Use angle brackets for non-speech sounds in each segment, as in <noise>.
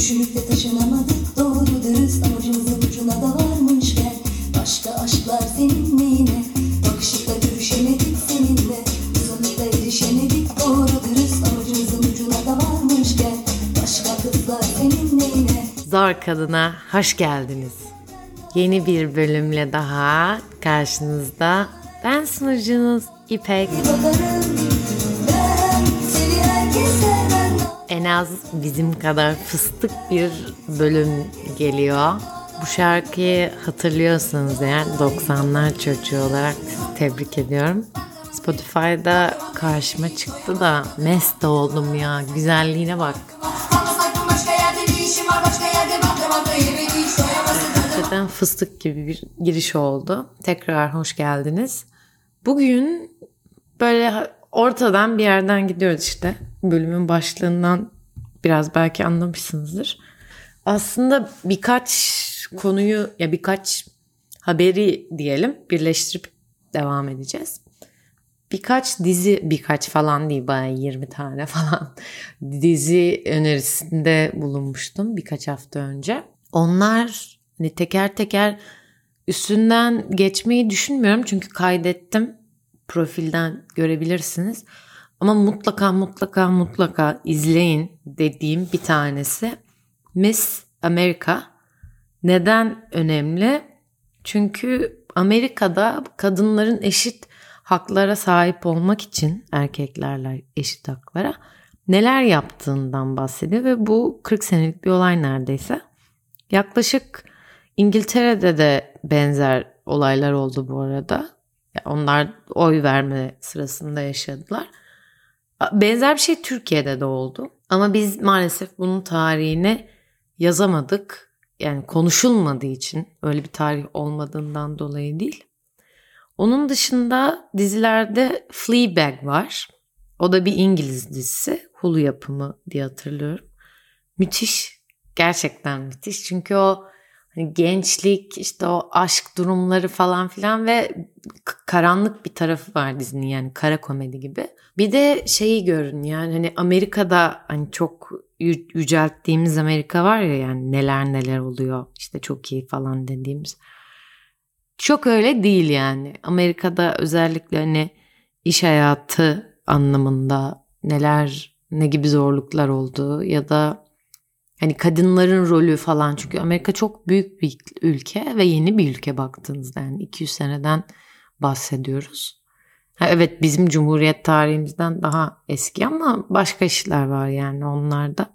Düşünüp de taşınamadık. Doğru dürüst amacımızın ucuna da varmışken Başka aşklar seninle. Yine Bakışıkla görüşemedik seninle. Sonuçta erişemedik. Doğru dürüst amacımızın ucuna da varmışken Başka kızlar seninle yine. Zor Kadın'a hoş geldiniz. Yeni bir bölümle daha karşınızda. Ben sunucunuz İpek. bakarım En az bizim kadar fıstık bir bölüm geliyor. Bu şarkıyı hatırlıyorsanız eğer 90'lar çocuğu olarak tebrik ediyorum. Spotify'da karşıma çıktı da mest oldum ya. Güzelliğine bak. Hakikaten fıstık gibi bir giriş oldu. Tekrar hoş geldiniz. Bugün böyle ortadan bir yerden gidiyoruz işte. Bölümün başlığından biraz belki anlamışsınızdır. Aslında birkaç konuyu ya birkaç haberi diyelim birleştirip devam edeceğiz. Birkaç dizi birkaç falan değil bayağı 20 tane <laughs> falan dizi önerisinde bulunmuştum birkaç hafta önce. Onlar hani teker teker üstünden geçmeyi düşünmüyorum çünkü kaydettim profilden görebilirsiniz. Ama mutlaka mutlaka mutlaka izleyin dediğim bir tanesi Miss America. Neden önemli? Çünkü Amerika'da kadınların eşit haklara sahip olmak için erkeklerle eşit haklara neler yaptığından bahsediyor ve bu 40 senelik bir olay neredeyse. Yaklaşık İngiltere'de de benzer olaylar oldu bu arada. Onlar oy verme sırasında yaşadılar. Benzer bir şey Türkiye'de de oldu. Ama biz maalesef bunun tarihini yazamadık. Yani konuşulmadığı için öyle bir tarih olmadığından dolayı değil. Onun dışında dizilerde Fleabag var. O da bir İngiliz dizisi. Hulu yapımı diye hatırlıyorum. Müthiş. Gerçekten müthiş. Çünkü o gençlik, işte o aşk durumları falan filan ve karanlık bir tarafı var dizinin yani kara komedi gibi. Bir de şeyi görün yani hani Amerika'da hani çok yü- yücelttiğimiz Amerika var ya yani neler neler oluyor işte çok iyi falan dediğimiz. Çok öyle değil yani. Amerika'da özellikle hani iş hayatı anlamında neler ne gibi zorluklar olduğu ya da hani kadınların rolü falan çünkü Amerika çok büyük bir ülke ve yeni bir ülke baktığınızda yani 200 seneden bahsediyoruz. Ha, evet bizim cumhuriyet tarihimizden daha eski ama başka işler var yani onlarda.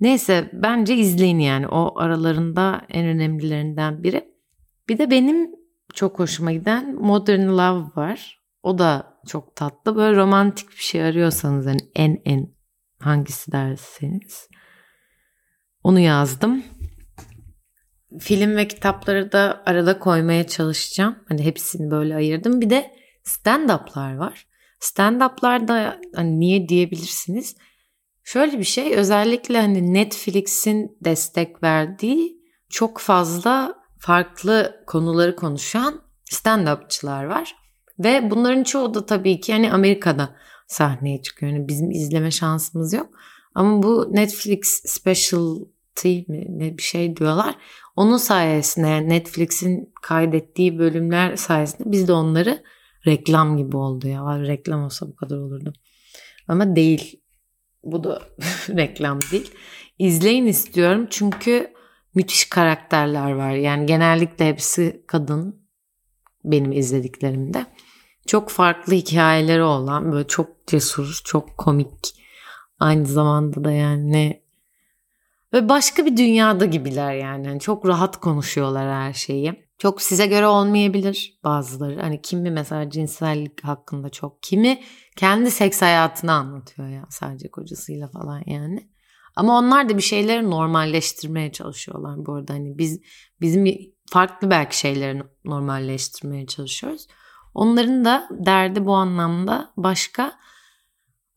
Neyse bence izleyin yani o aralarında en önemlilerinden biri. Bir de benim çok hoşuma giden Modern Love var. O da çok tatlı. Böyle romantik bir şey arıyorsanız hani en en hangisi derseniz onu yazdım. Film ve kitapları da arada koymaya çalışacağım. Hani hepsini böyle ayırdım. Bir de stand-up'lar var. Stand-up'lar da hani niye diyebilirsiniz. Şöyle bir şey özellikle hani Netflix'in destek verdiği çok fazla farklı konuları konuşan stand-upçılar var. Ve bunların çoğu da tabii ki hani Amerika'da sahneye çıkıyor. Yani bizim izleme şansımız yok. Ama bu Netflix specialty mi ne bir şey diyorlar. Onun sayesinde yani Netflix'in kaydettiği bölümler sayesinde biz de onları reklam gibi oldu ya. Var reklam olsa bu kadar olurdu. Ama değil. Bu da <laughs> reklam değil. İzleyin istiyorum çünkü müthiş karakterler var. Yani genellikle hepsi kadın benim izlediklerimde. Çok farklı hikayeleri olan böyle çok cesur, çok komik. Aynı zamanda da yani ve başka bir dünyada gibiler yani. Hani çok rahat konuşuyorlar her şeyi. Çok size göre olmayabilir bazıları. Hani kimi mesela cinsellik hakkında çok. Kimi kendi seks hayatını anlatıyor ya sadece kocasıyla falan yani. Ama onlar da bir şeyleri normalleştirmeye çalışıyorlar bu arada. Hani biz bizim farklı belki şeyleri normalleştirmeye çalışıyoruz. Onların da derdi bu anlamda başka.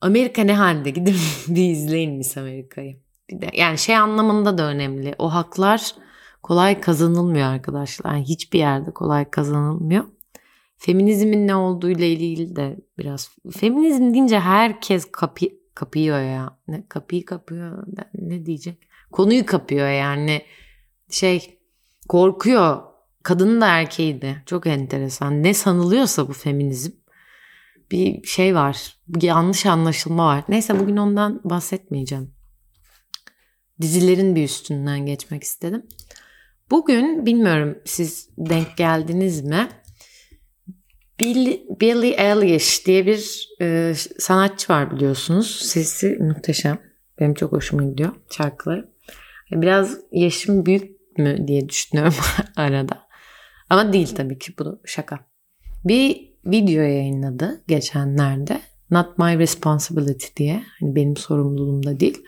Amerika ne halde gidin <laughs> bir izleyin Miss Amerika'yı. Yani şey anlamında da önemli. O haklar kolay kazanılmıyor arkadaşlar. Yani hiçbir yerde kolay kazanılmıyor. Feminizmin ne olduğuyla ilgili de biraz. Feminizm deyince herkes kapi, kapıyor ya. Ne kapıyı kapıyor ne- ne diyecek? Konuyu kapıyor yani. Şey korkuyor. Kadın da erkeği de. Çok enteresan. Ne sanılıyorsa bu feminizm. Bir şey var. Bir yanlış anlaşılma var. Neyse bugün ondan bahsetmeyeceğim. Dizilerin bir üstünden geçmek istedim. Bugün bilmiyorum siz denk geldiniz mi? Bill, Billie Eilish diye bir e, sanatçı var biliyorsunuz. Sesi muhteşem. Benim çok hoşuma gidiyor şarkıları. Biraz yaşım büyük mü diye düşünüyorum <laughs> arada. Ama değil tabii ki bu şaka. Bir video yayınladı geçenlerde. Not my responsibility diye. Hani benim sorumluluğumda değil.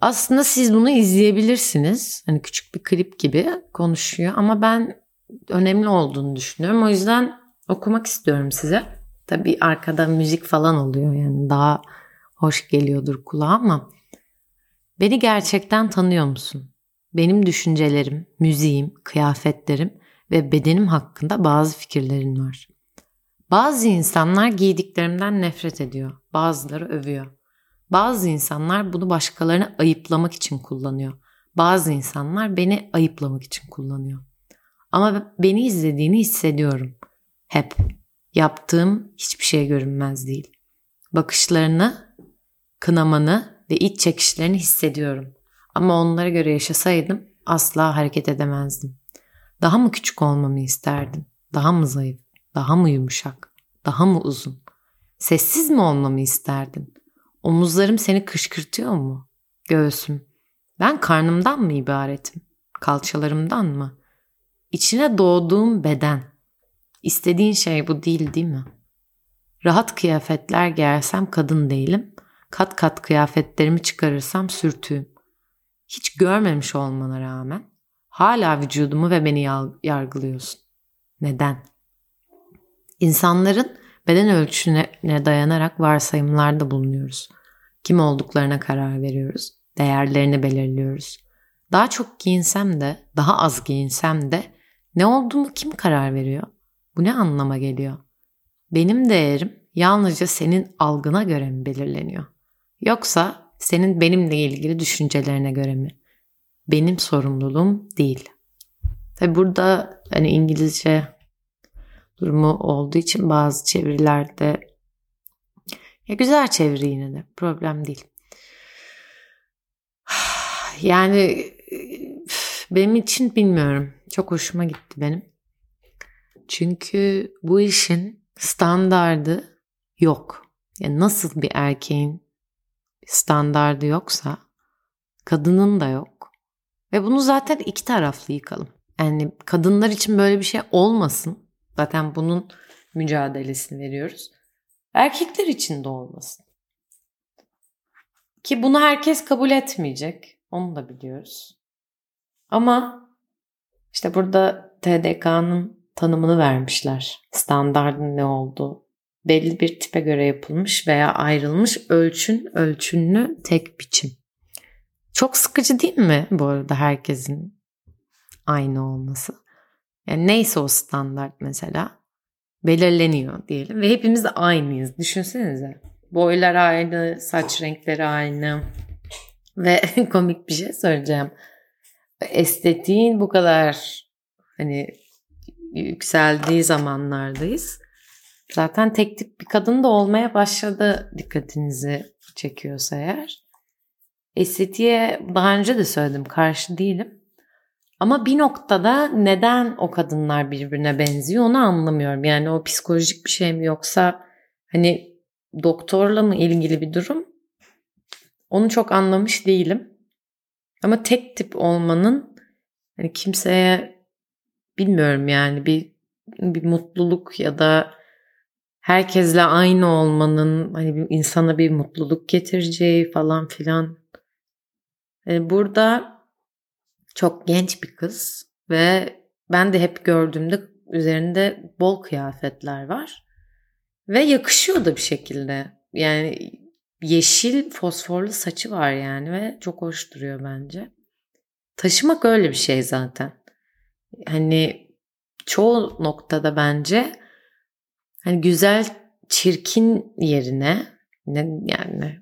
Aslında siz bunu izleyebilirsiniz. Hani küçük bir klip gibi konuşuyor ama ben önemli olduğunu düşünüyorum. O yüzden okumak istiyorum size. Tabii arkada müzik falan oluyor yani daha hoş geliyordur kulağa ama beni gerçekten tanıyor musun? Benim düşüncelerim, müziğim, kıyafetlerim ve bedenim hakkında bazı fikirlerin var. Bazı insanlar giydiklerimden nefret ediyor. Bazıları övüyor. Bazı insanlar bunu başkalarını ayıplamak için kullanıyor. Bazı insanlar beni ayıplamak için kullanıyor. Ama beni izlediğini hissediyorum. Hep. Yaptığım hiçbir şey görünmez değil. Bakışlarını, kınamanı ve iç çekişlerini hissediyorum. Ama onlara göre yaşasaydım asla hareket edemezdim. Daha mı küçük olmamı isterdin? Daha mı zayıf? Daha mı yumuşak? Daha mı uzun? Sessiz mi olmamı isterdin? Omuzlarım seni kışkırtıyor mu? Göğsüm. Ben karnımdan mı ibaretim? Kalçalarımdan mı? İçine doğduğum beden. İstediğin şey bu değil değil mi? Rahat kıyafetler giyersem kadın değilim. Kat kat kıyafetlerimi çıkarırsam sürtüğüm. Hiç görmemiş olmana rağmen hala vücudumu ve beni yargılıyorsun. Neden? İnsanların beden ölçüsüne dayanarak varsayımlarda bulunuyoruz. Kim olduklarına karar veriyoruz. Değerlerini belirliyoruz. Daha çok giyinsem de, daha az giyinsem de ne olduğumu kim karar veriyor? Bu ne anlama geliyor? Benim değerim yalnızca senin algına göre mi belirleniyor? Yoksa senin benimle ilgili düşüncelerine göre mi? Benim sorumluluğum değil. Tabi burada hani İngilizce durumu olduğu için bazı çevirilerde ya güzel çeviri yine de problem değil. <sighs> Yani benim için bilmiyorum. Çok hoşuma gitti benim. Çünkü bu işin standardı yok. Yani nasıl bir erkeğin standardı yoksa kadının da yok. Ve bunu zaten iki taraflı yıkalım. Yani kadınlar için böyle bir şey olmasın. Zaten bunun mücadelesini veriyoruz. Erkekler için de olmasın. Ki bunu herkes kabul etmeyecek. Onu da biliyoruz. Ama işte burada TDK'nın tanımını vermişler. Standardın ne olduğu. Belli bir tipe göre yapılmış veya ayrılmış ölçün ölçünlü tek biçim. Çok sıkıcı değil mi bu arada herkesin aynı olması? Yani neyse o standart mesela belirleniyor diyelim ve hepimiz aynıyız. Düşünsenize. Boylar aynı, saç renkleri aynı. Ve <laughs> komik bir şey söyleyeceğim. Estetiğin bu kadar hani yükseldiği zamanlardayız. Zaten tek tip bir kadın da olmaya başladı dikkatinizi çekiyorsa eğer. Estetiğe daha önce de söyledim karşı değilim. Ama bir noktada neden o kadınlar birbirine benziyor onu anlamıyorum. Yani o psikolojik bir şey mi yoksa hani doktorla mı ilgili bir durum? Onu çok anlamış değilim. Ama tek tip olmanın hani kimseye bilmiyorum yani bir bir mutluluk ya da herkesle aynı olmanın hani bir insana bir mutluluk getireceği falan filan. Yani burada çok genç bir kız ve ben de hep gördüğümde üzerinde bol kıyafetler var ve yakışıyor da bir şekilde. Yani yeşil fosforlu saçı var yani ve çok hoş duruyor bence. Taşımak öyle bir şey zaten. Hani çoğu noktada bence hani güzel çirkin yerine ne yani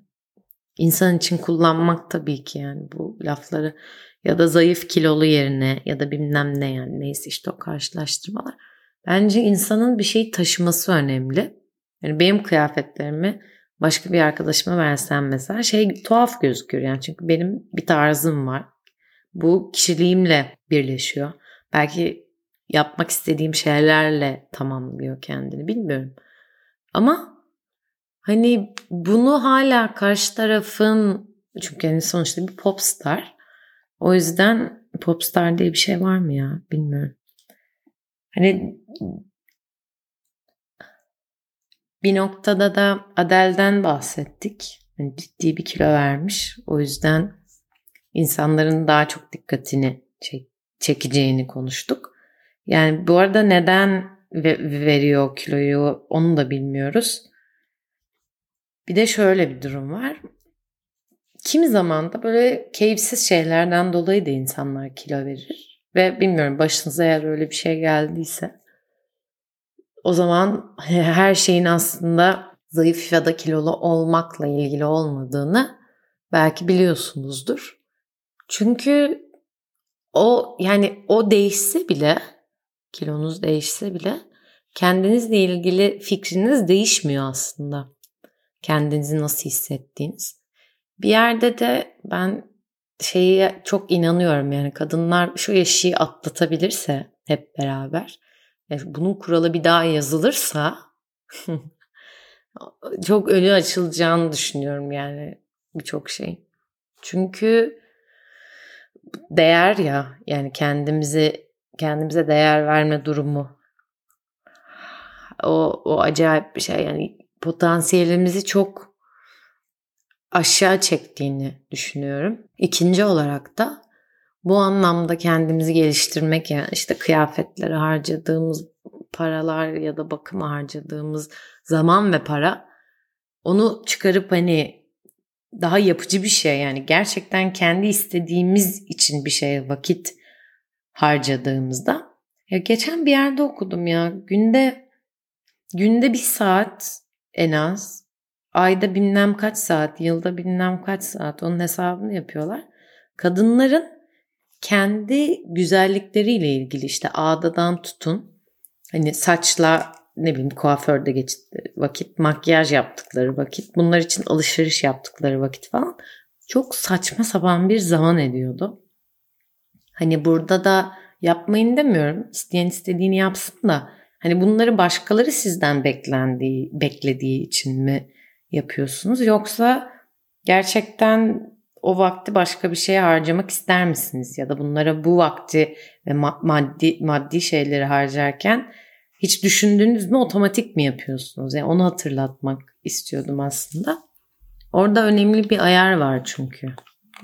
insan için kullanmak tabii ki yani bu lafları ya da zayıf kilolu yerine ya da bilmem ne yani neyse işte o karşılaştırmalar. Bence insanın bir şeyi taşıması önemli. Yani benim kıyafetlerimi başka bir arkadaşıma versem mesela şey tuhaf gözüküyor yani çünkü benim bir tarzım var. Bu kişiliğimle birleşiyor. Belki yapmak istediğim şeylerle tamamlıyor kendini bilmiyorum. Ama hani bunu hala karşı tarafın çünkü hani sonuçta bir popstar. O yüzden popstar diye bir şey var mı ya bilmiyorum. Hani bir noktada da Adel'den bahsettik. Yani ciddi bir kilo vermiş. O yüzden insanların daha çok dikkatini çek çekeceğini konuştuk. Yani bu arada neden veriyor kiloyu onu da bilmiyoruz. Bir de şöyle bir durum var. Kimi zaman da böyle keyifsiz şeylerden dolayı da insanlar kilo verir. Ve bilmiyorum başınıza eğer öyle bir şey geldiyse o zaman <laughs> her şeyin aslında zayıf ya da kilolu olmakla ilgili olmadığını belki biliyorsunuzdur. Çünkü o yani o değişse bile kilonuz değişse bile kendinizle ilgili fikriniz değişmiyor aslında. Kendinizi nasıl hissettiğiniz. Bir yerde de ben şeyi çok inanıyorum yani kadınlar şu eşiği atlatabilirse hep beraber bunun kuralı bir daha yazılırsa <laughs> çok önü açılacağını düşünüyorum yani birçok şey. Çünkü değer ya yani kendimizi kendimize değer verme durumu o, o acayip bir şey yani potansiyelimizi çok aşağı çektiğini düşünüyorum. İkinci olarak da bu anlamda kendimizi geliştirmek yani işte kıyafetlere harcadığımız paralar ya da bakıma harcadığımız zaman ve para onu çıkarıp hani daha yapıcı bir şey yani gerçekten kendi istediğimiz için bir şeye vakit harcadığımızda ya geçen bir yerde okudum ya günde günde bir saat en az ayda bilmem kaç saat yılda bilmem kaç saat onun hesabını yapıyorlar. Kadınların kendi güzellikleriyle ilgili işte ağdadan tutun hani saçla ne bileyim kuaförde geçtikleri vakit, makyaj yaptıkları vakit, bunlar için alışveriş yaptıkları vakit falan çok saçma sapan bir zaman ediyordu. Hani burada da yapmayın demiyorum. İsteyen istediğini yapsın da hani bunları başkaları sizden beklendiği, beklediği için mi yapıyorsunuz yoksa gerçekten o vakti başka bir şeye harcamak ister misiniz ya da bunlara bu vakti ve maddi maddi şeyleri harcarken hiç düşündünüz mü otomatik mi yapıyorsunuz? Yani onu hatırlatmak istiyordum aslında. Orada önemli bir ayar var çünkü.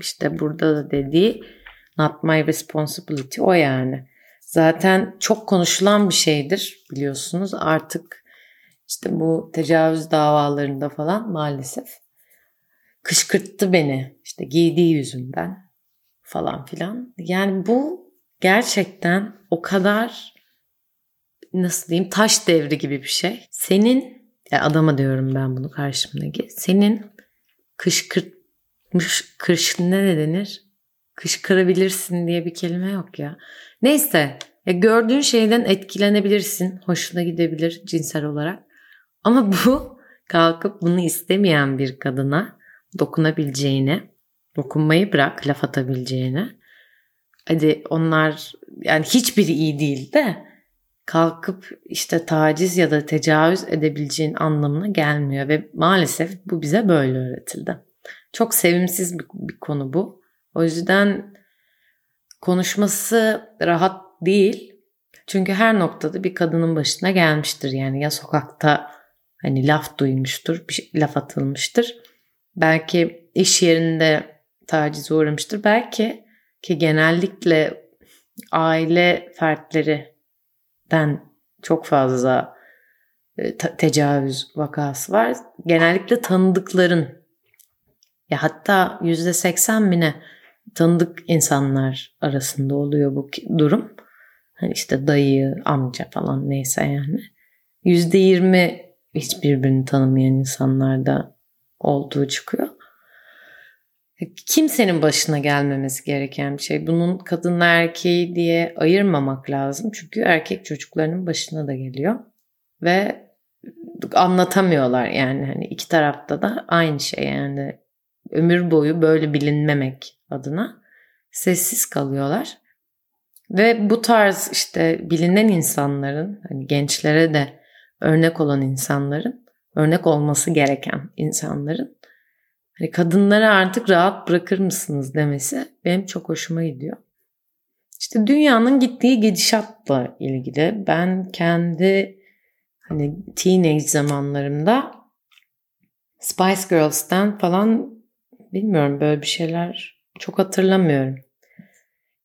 İşte burada da dediği not my responsibility o yani. Zaten çok konuşulan bir şeydir biliyorsunuz. Artık işte bu tecavüz davalarında falan maalesef kışkırttı beni. İşte giydiği yüzünden falan filan. Yani bu gerçekten o kadar nasıl diyeyim taş devri gibi bir şey. Senin ya adama diyorum ben bunu karşımdaki. Senin kışkırtmış kış ne denir? Kışkırabilirsin diye bir kelime yok ya. Neyse ya gördüğün şeyden etkilenebilirsin. Hoşuna gidebilir cinsel olarak. Ama <laughs> bu kalkıp bunu istemeyen bir kadına dokunabileceğine, dokunmayı bırak laf atabileceğine. Hadi onlar yani hiçbiri iyi değil de kalkıp işte taciz ya da tecavüz edebileceğin anlamına gelmiyor ve maalesef bu bize böyle öğretildi. Çok sevimsiz bir, bir konu bu. O yüzden konuşması rahat değil. Çünkü her noktada bir kadının başına gelmiştir. Yani ya sokakta hani laf duymuştur, bir şey, laf atılmıştır. Belki iş yerinde taciz uğramıştır. Belki ki genellikle aile fertleri den çok fazla e, tecavüz vakası var. Genellikle tanıdıkların ya hatta yüzde seksen bine tanıdık insanlar arasında oluyor bu durum. Hani işte dayı, amca falan neyse yani. Yüzde yirmi hiç birbirini tanımayan insanlarda olduğu çıkıyor. kimsenin başına gelmemesi gereken bir şey. Bunun kadın erkeği diye ayırmamak lazım. Çünkü erkek çocuklarının başına da geliyor. Ve anlatamıyorlar yani hani iki tarafta da aynı şey yani ömür boyu böyle bilinmemek adına sessiz kalıyorlar. Ve bu tarz işte bilinen insanların hani gençlere de örnek olan insanların örnek olması gereken insanların hani kadınları artık rahat bırakır mısınız demesi benim çok hoşuma gidiyor. İşte dünyanın gittiği gidişatla ilgili ben kendi hani teenage zamanlarımda Spice Girls'ten falan bilmiyorum böyle bir şeyler çok hatırlamıyorum.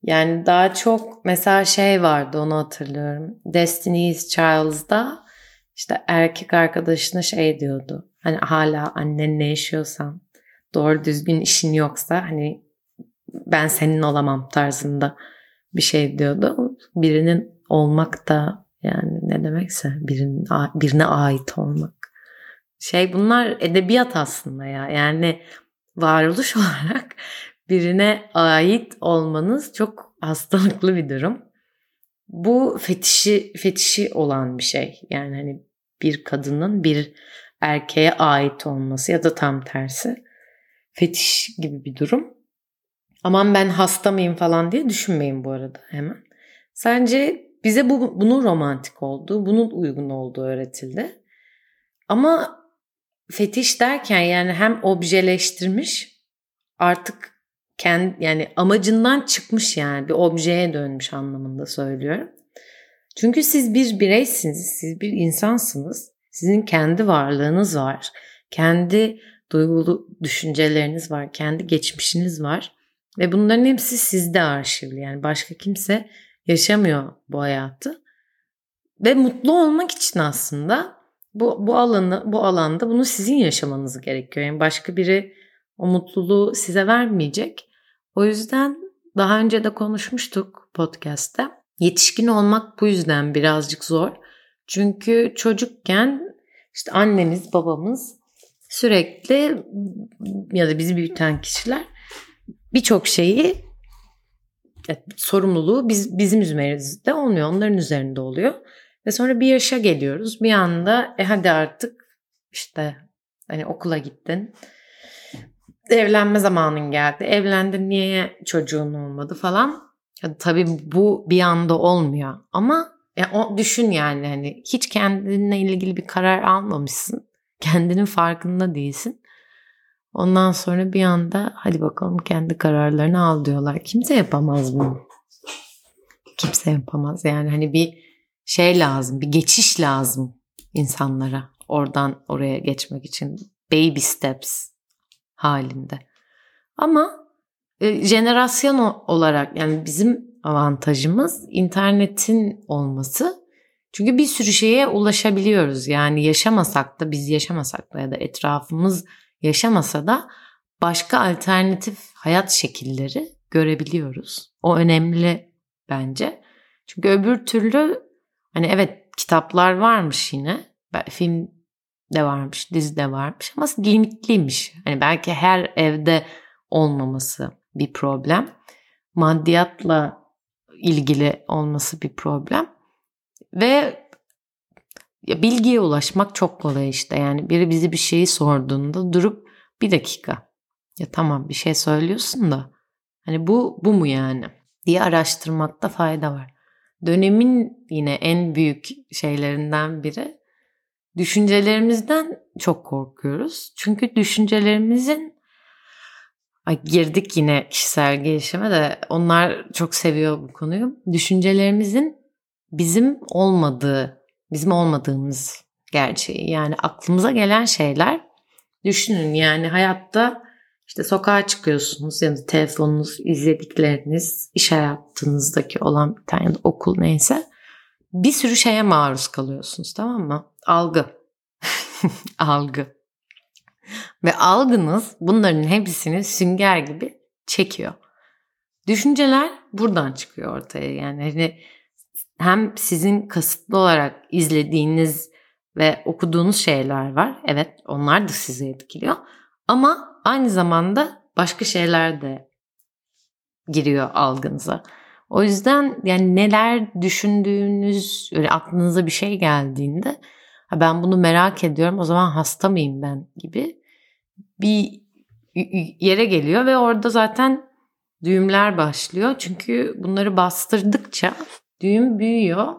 Yani daha çok mesela şey vardı onu hatırlıyorum. Destiny's Child'da işte erkek arkadaşına şey diyordu. Hani hala annenle yaşıyorsan doğru düzgün işin yoksa hani ben senin olamam tarzında bir şey diyordu. Birinin olmak da yani ne demekse birinin, birine ait olmak. Şey bunlar edebiyat aslında ya. Yani varoluş <laughs> olarak birine ait olmanız çok hastalıklı bir durum. Bu fetişi fetişi olan bir şey. Yani hani bir kadının bir erkeğe ait olması ya da tam tersi fetiş gibi bir durum. Aman ben hasta mıyım falan diye düşünmeyin bu arada hemen. Sence bize bu bunun romantik olduğu, bunun uygun olduğu öğretildi. Ama fetiş derken yani hem objeleştirmiş artık kendi yani amacından çıkmış yani bir objeye dönmüş anlamında söylüyorum. Çünkü siz bir bireysiniz, siz bir insansınız. Sizin kendi varlığınız var. Kendi duygulu düşünceleriniz var, kendi geçmişiniz var ve bunların hepsi sizde arşivli. Yani başka kimse yaşamıyor bu hayatı. Ve mutlu olmak için aslında bu bu alanı bu alanda bunu sizin yaşamanız gerekiyor. Yani başka biri o mutluluğu size vermeyecek. O yüzden daha önce de konuşmuştuk podcast'te. Yetişkin olmak bu yüzden birazcık zor. Çünkü çocukken işte annemiz, babamız sürekli ya da bizi büyüten kişiler birçok şeyi sorumluluğu biz, bizim üzerimizde olmuyor. Onların üzerinde oluyor. Ve sonra bir yaşa geliyoruz. Bir anda e hadi artık işte hani okula gittin. Evlenme zamanın geldi. Evlendin niye çocuğun olmadı falan. Ya, tabii bu bir anda olmuyor. Ama ya, o, düşün yani hani hiç kendinle ilgili bir karar almamışsın. Kendinin farkında değilsin. Ondan sonra bir anda hadi bakalım kendi kararlarını al diyorlar. Kimse yapamaz bunu. Kimse yapamaz. Yani hani bir şey lazım, bir geçiş lazım insanlara oradan oraya geçmek için. Baby steps halinde. Ama e, jenerasyon olarak yani bizim avantajımız internetin olması. Çünkü bir sürü şeye ulaşabiliyoruz. Yani yaşamasak da biz yaşamasak da ya da etrafımız yaşamasa da başka alternatif hayat şekilleri görebiliyoruz. O önemli bence. Çünkü öbür türlü hani evet kitaplar varmış yine. Film de varmış, dizi de varmış ama limitliymiş. Hani belki her evde olmaması bir problem. Maddiyatla ilgili olması bir problem. Ve bilgiye ulaşmak çok kolay işte. Yani biri bizi bir şeyi sorduğunda durup bir dakika. Ya tamam bir şey söylüyorsun da hani bu bu mu yani diye araştırmakta fayda var. Dönemin yine en büyük şeylerinden biri düşüncelerimizden çok korkuyoruz. Çünkü düşüncelerimizin Ay girdik yine kişisel gelişime de onlar çok seviyor bu konuyu. Düşüncelerimizin bizim olmadığı bizim olmadığımız gerçeği. Yani aklımıza gelen şeyler düşünün yani hayatta işte sokağa çıkıyorsunuz ya da telefonunuz, izledikleriniz, iş hayatınızdaki olan bir tane okul neyse bir sürü şeye maruz kalıyorsunuz tamam mı? Algı. <laughs> Algı. Ve algınız bunların hepsini sünger gibi çekiyor. Düşünceler buradan çıkıyor ortaya. Yani hani hem sizin kasıtlı olarak izlediğiniz ve okuduğunuz şeyler var. Evet onlar da sizi etkiliyor. Ama aynı zamanda başka şeyler de giriyor algınıza. O yüzden yani neler düşündüğünüz, öyle aklınıza bir şey geldiğinde ha ben bunu merak ediyorum o zaman hasta mıyım ben gibi bir yere geliyor ve orada zaten düğümler başlıyor. Çünkü bunları bastırdıkça düğüm büyüyor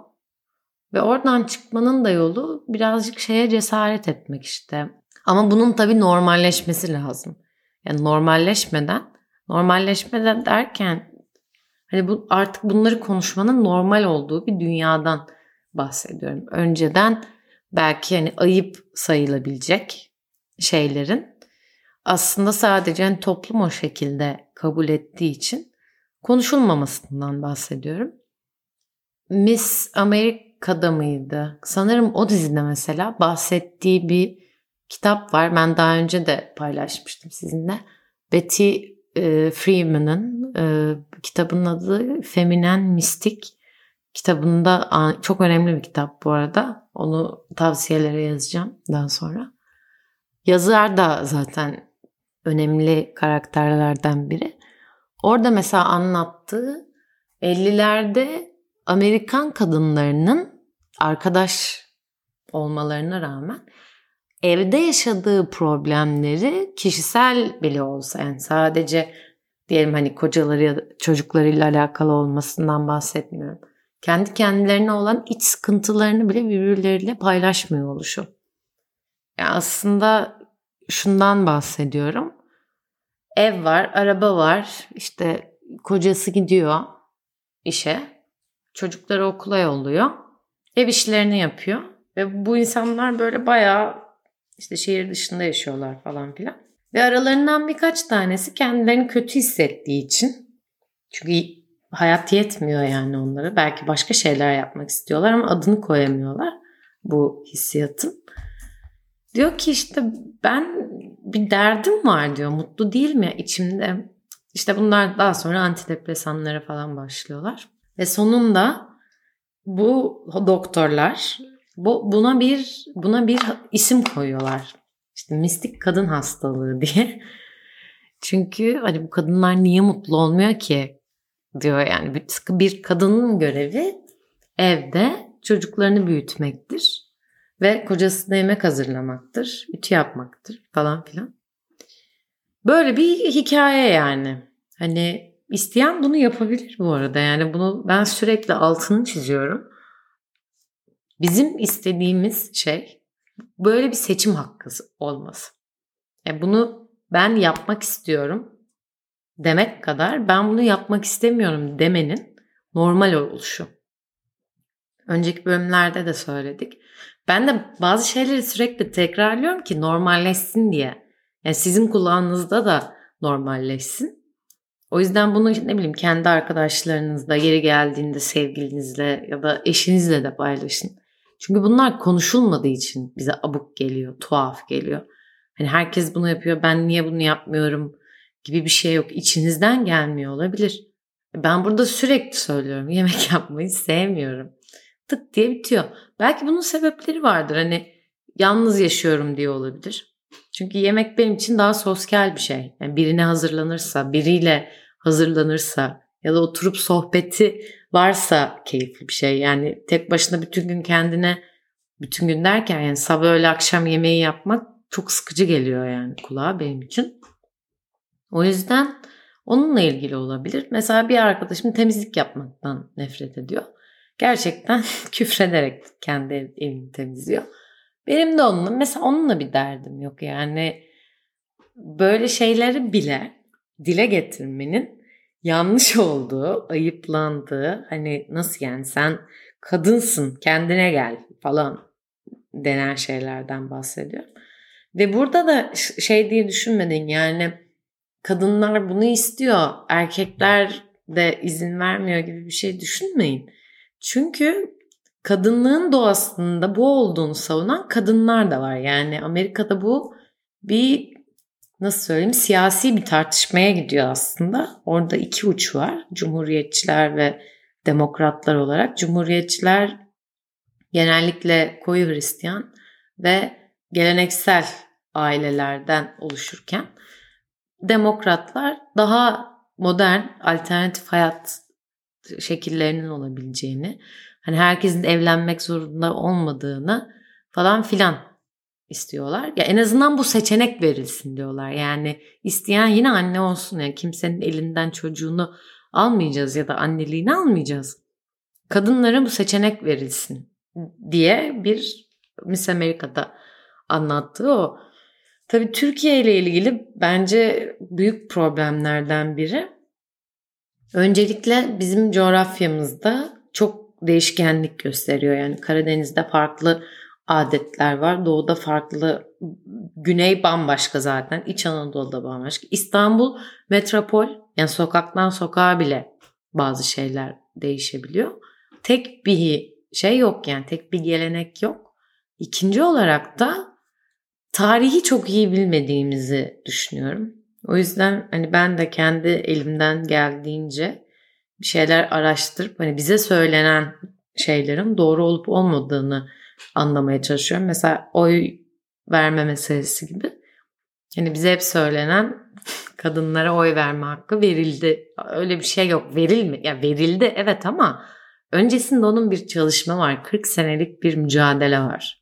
ve oradan çıkmanın da yolu birazcık şeye cesaret etmek işte. Ama bunun tabii normalleşmesi lazım. Yani normalleşmeden, normalleşmeden derken hani bu artık bunları konuşmanın normal olduğu bir dünyadan bahsediyorum. Önceden belki hani ayıp sayılabilecek şeylerin aslında sadece hani toplum o şekilde kabul ettiği için konuşulmamasından bahsediyorum. Miss Amerika'da mıydı? Sanırım o dizide mesela bahsettiği bir kitap var. Ben daha önce de paylaşmıştım sizinle. Betty e, Freeman'ın e, kitabının adı Feminen Mistik. Kitabında çok önemli bir kitap bu arada. Onu tavsiyelere yazacağım daha sonra. Yazar da zaten önemli karakterlerden biri. Orada mesela anlattığı 50'lerde Amerikan kadınlarının arkadaş olmalarına rağmen evde yaşadığı problemleri kişisel bile olsa yani sadece diyelim hani kocaları ya da çocuklarıyla alakalı olmasından bahsetmiyorum. Kendi kendilerine olan iç sıkıntılarını bile birbirleriyle paylaşmıyor oluşu. Yani aslında şundan bahsediyorum. Ev var, araba var, işte kocası gidiyor işe, çocukları okula yolluyor, ev işlerini yapıyor. Ve bu insanlar böyle bayağı işte şehir dışında yaşıyorlar falan filan. Ve aralarından birkaç tanesi kendilerini kötü hissettiği için çünkü hayat yetmiyor yani onlara. Belki başka şeyler yapmak istiyorlar ama adını koyamıyorlar bu hissiyatın. Diyor ki işte ben bir derdim var diyor. Mutlu değil mi içimde? İşte bunlar daha sonra antidepresanlara falan başlıyorlar. Ve sonunda bu doktorlar bu buna bir buna bir isim koyuyorlar. İşte mistik kadın hastalığı diye. <laughs> Çünkü hani bu kadınlar niye mutlu olmuyor ki diyor yani bir, kadının görevi evde çocuklarını büyütmektir ve kocasına yemek hazırlamaktır, ütü yapmaktır falan filan. Böyle bir hikaye yani. Hani isteyen bunu yapabilir bu arada. Yani bunu ben sürekli altını çiziyorum. Bizim istediğimiz şey böyle bir seçim hakkı olması. Yani bunu ben yapmak istiyorum demek kadar ben bunu yapmak istemiyorum demenin normal oluşu. Önceki bölümlerde de söyledik. Ben de bazı şeyleri sürekli tekrarlıyorum ki normalleşsin diye. Yani sizin kulağınızda da normalleşsin. O yüzden bunu ne bileyim kendi arkadaşlarınızla, yeri geldiğinde sevgilinizle ya da eşinizle de paylaşın. Çünkü bunlar konuşulmadığı için bize abuk geliyor, tuhaf geliyor. Hani herkes bunu yapıyor, ben niye bunu yapmıyorum gibi bir şey yok. İçinizden gelmiyor olabilir. Ben burada sürekli söylüyorum <laughs> yemek yapmayı sevmiyorum tık diye bitiyor. Belki bunun sebepleri vardır. Hani yalnız yaşıyorum diye olabilir. Çünkü yemek benim için daha sosyal bir şey. Yani birine hazırlanırsa, biriyle hazırlanırsa ya da oturup sohbeti varsa keyifli bir şey. Yani tek başına bütün gün kendine bütün gün derken yani sabah öğle akşam yemeği yapmak çok sıkıcı geliyor yani kulağa benim için. O yüzden onunla ilgili olabilir. Mesela bir arkadaşım temizlik yapmaktan nefret ediyor gerçekten <laughs> küfrederek kendi ev, evini temizliyor. Benim de onunla mesela onunla bir derdim yok yani böyle şeyleri bile dile getirmenin yanlış olduğu, ayıplandığı hani nasıl yani sen kadınsın kendine gel falan denen şeylerden bahsediyorum. Ve burada da şey diye düşünmedin yani kadınlar bunu istiyor, erkekler de izin vermiyor gibi bir şey düşünmeyin. Çünkü kadınlığın doğasında bu olduğunu savunan kadınlar da var. Yani Amerika'da bu bir nasıl söyleyeyim siyasi bir tartışmaya gidiyor aslında. Orada iki uç var. Cumhuriyetçiler ve demokratlar olarak. Cumhuriyetçiler genellikle koyu Hristiyan ve geleneksel ailelerden oluşurken demokratlar daha modern alternatif hayat şekillerinin olabileceğini, hani herkesin evlenmek zorunda olmadığını falan filan istiyorlar. Ya en azından bu seçenek verilsin diyorlar. Yani isteyen yine anne olsun. Yani kimsenin elinden çocuğunu almayacağız ya da anneliğini almayacağız. Kadınlara bu seçenek verilsin diye bir Miss Amerika'da anlattığı o. Tabii Türkiye ile ilgili bence büyük problemlerden biri. Öncelikle bizim coğrafyamızda çok değişkenlik gösteriyor. Yani Karadeniz'de farklı adetler var. Doğuda farklı, güney bambaşka zaten. İç Anadolu'da bambaşka. İstanbul metropol yani sokaktan sokağa bile bazı şeyler değişebiliyor. Tek bir şey yok yani tek bir gelenek yok. İkinci olarak da tarihi çok iyi bilmediğimizi düşünüyorum. O yüzden hani ben de kendi elimden geldiğince bir şeyler araştırıp hani bize söylenen şeylerin doğru olup olmadığını anlamaya çalışıyorum. Mesela oy verme meselesi gibi. Yani bize hep söylenen kadınlara oy verme hakkı verildi. Öyle bir şey yok. Verilme. Ya verildi evet ama öncesinde onun bir çalışma var. 40 senelik bir mücadele var.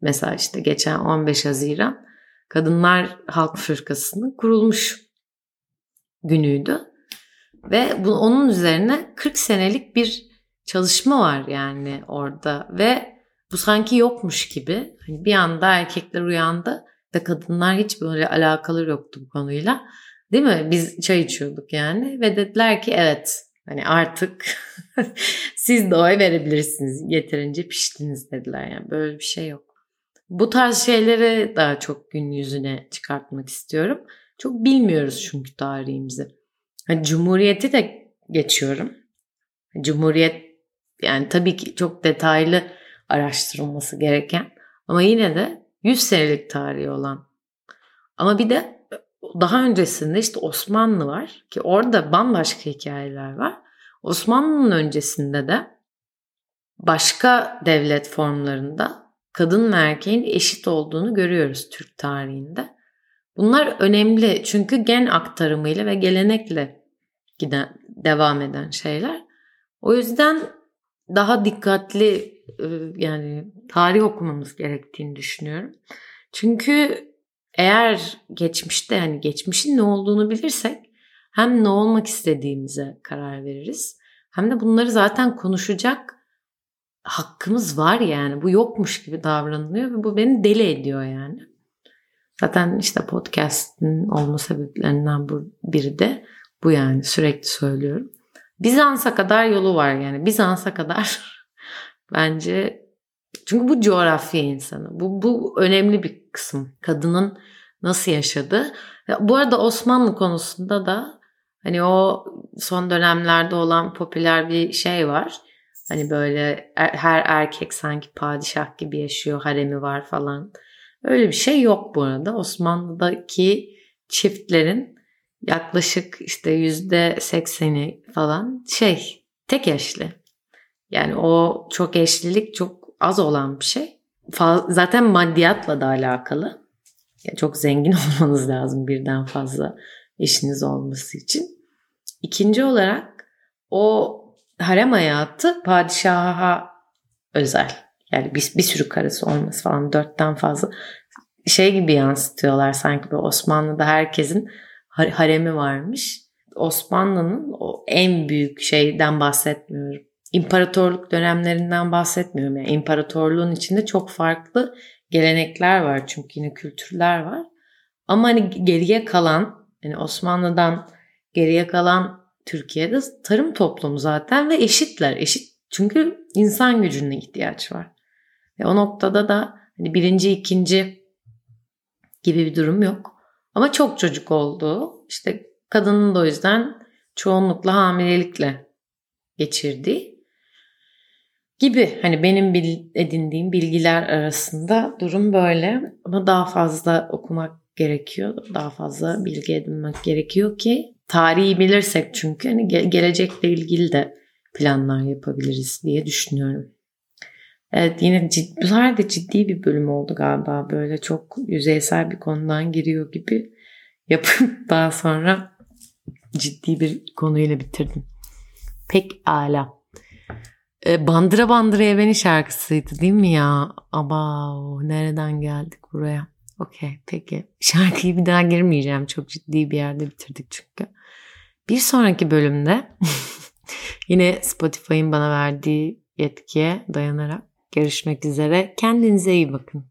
Mesela işte geçen 15 Haziran Kadınlar Halk Fırkası'nın kurulmuş günüydü. Ve bu, onun üzerine 40 senelik bir çalışma var yani orada ve bu sanki yokmuş gibi. Hani bir anda erkekler uyandı ve kadınlar hiç böyle alakaları yoktu bu konuyla. Değil mi? Biz çay içiyorduk yani ve dediler ki evet hani artık <laughs> siz de oy verebilirsiniz. Yeterince piştiniz dediler yani böyle bir şey yok. Bu tarz şeyleri daha çok gün yüzüne çıkartmak istiyorum. Çok bilmiyoruz çünkü tarihimizi. Hani Cumhuriyeti de geçiyorum. Cumhuriyet yani tabii ki çok detaylı araştırılması gereken ama yine de 100 senelik tarihi olan. Ama bir de daha öncesinde işte Osmanlı var ki orada bambaşka hikayeler var. Osmanlı'nın öncesinde de başka devlet formlarında kadın ve erkeğin eşit olduğunu görüyoruz Türk tarihinde. Bunlar önemli çünkü gen aktarımıyla ve gelenekle giden devam eden şeyler. O yüzden daha dikkatli yani tarih okumamız gerektiğini düşünüyorum. Çünkü eğer geçmişte yani geçmişin ne olduğunu bilirsek hem ne olmak istediğimize karar veririz hem de bunları zaten konuşacak hakkımız var yani. Bu yokmuş gibi davranılıyor ve bu beni deli ediyor yani. Zaten işte podcast'in olma sebeplerinden biri de bu yani sürekli söylüyorum. Bizans'a kadar yolu var yani. Bizans'a kadar <laughs> bence çünkü bu coğrafya insanı. Bu, bu önemli bir kısım. Kadının nasıl yaşadığı. Bu arada Osmanlı konusunda da hani o son dönemlerde olan popüler bir şey var. Hani böyle er, her erkek sanki padişah gibi yaşıyor, haremi var falan. Öyle bir şey yok bu arada. Osmanlı'daki çiftlerin yaklaşık işte yüzde sekseni falan şey tek eşli. Yani o çok eşlilik çok az olan bir şey. Zaten maddiyatla da alakalı. Yani çok zengin <laughs> olmanız lazım birden fazla eşiniz olması için. İkinci olarak o harem hayatı padişaha özel. Yani bir, bir sürü karısı olması falan dörtten fazla şey gibi yansıtıyorlar sanki böyle Osmanlı'da herkesin haremi varmış. Osmanlı'nın o en büyük şeyden bahsetmiyorum. İmparatorluk dönemlerinden bahsetmiyorum. Yani imparatorluğun içinde çok farklı gelenekler var çünkü yine kültürler var. Ama hani geriye kalan yani Osmanlı'dan geriye kalan Türkiye'de tarım toplumu zaten ve eşitler. Eşit çünkü insan gücüne ihtiyaç var. Ve o noktada da hani birinci, ikinci gibi bir durum yok. Ama çok çocuk oldu. İşte kadının da o yüzden çoğunlukla hamilelikle geçirdiği gibi hani benim edindiğim bilgiler arasında durum böyle ama daha fazla okumak gerekiyor. Daha fazla bilgi edinmek gerekiyor ki tarihi bilirsek çünkü hani gelecekle ilgili de planlar yapabiliriz diye düşünüyorum. Evet yine ciddi, de ciddi bir bölüm oldu galiba böyle çok yüzeysel bir konudan giriyor gibi yapıp <laughs> daha sonra ciddi bir konuyla bitirdim. Pek ala. E, Bandıra Bandıra'ya beni şarkısıydı değil mi ya? Aba nereden geldik buraya? Okey peki. Şarkıyı bir daha girmeyeceğim. Çok ciddi bir yerde bitirdik çünkü. Bir sonraki bölümde <laughs> yine Spotify'ın bana verdiği yetkiye dayanarak görüşmek üzere. Kendinize iyi bakın.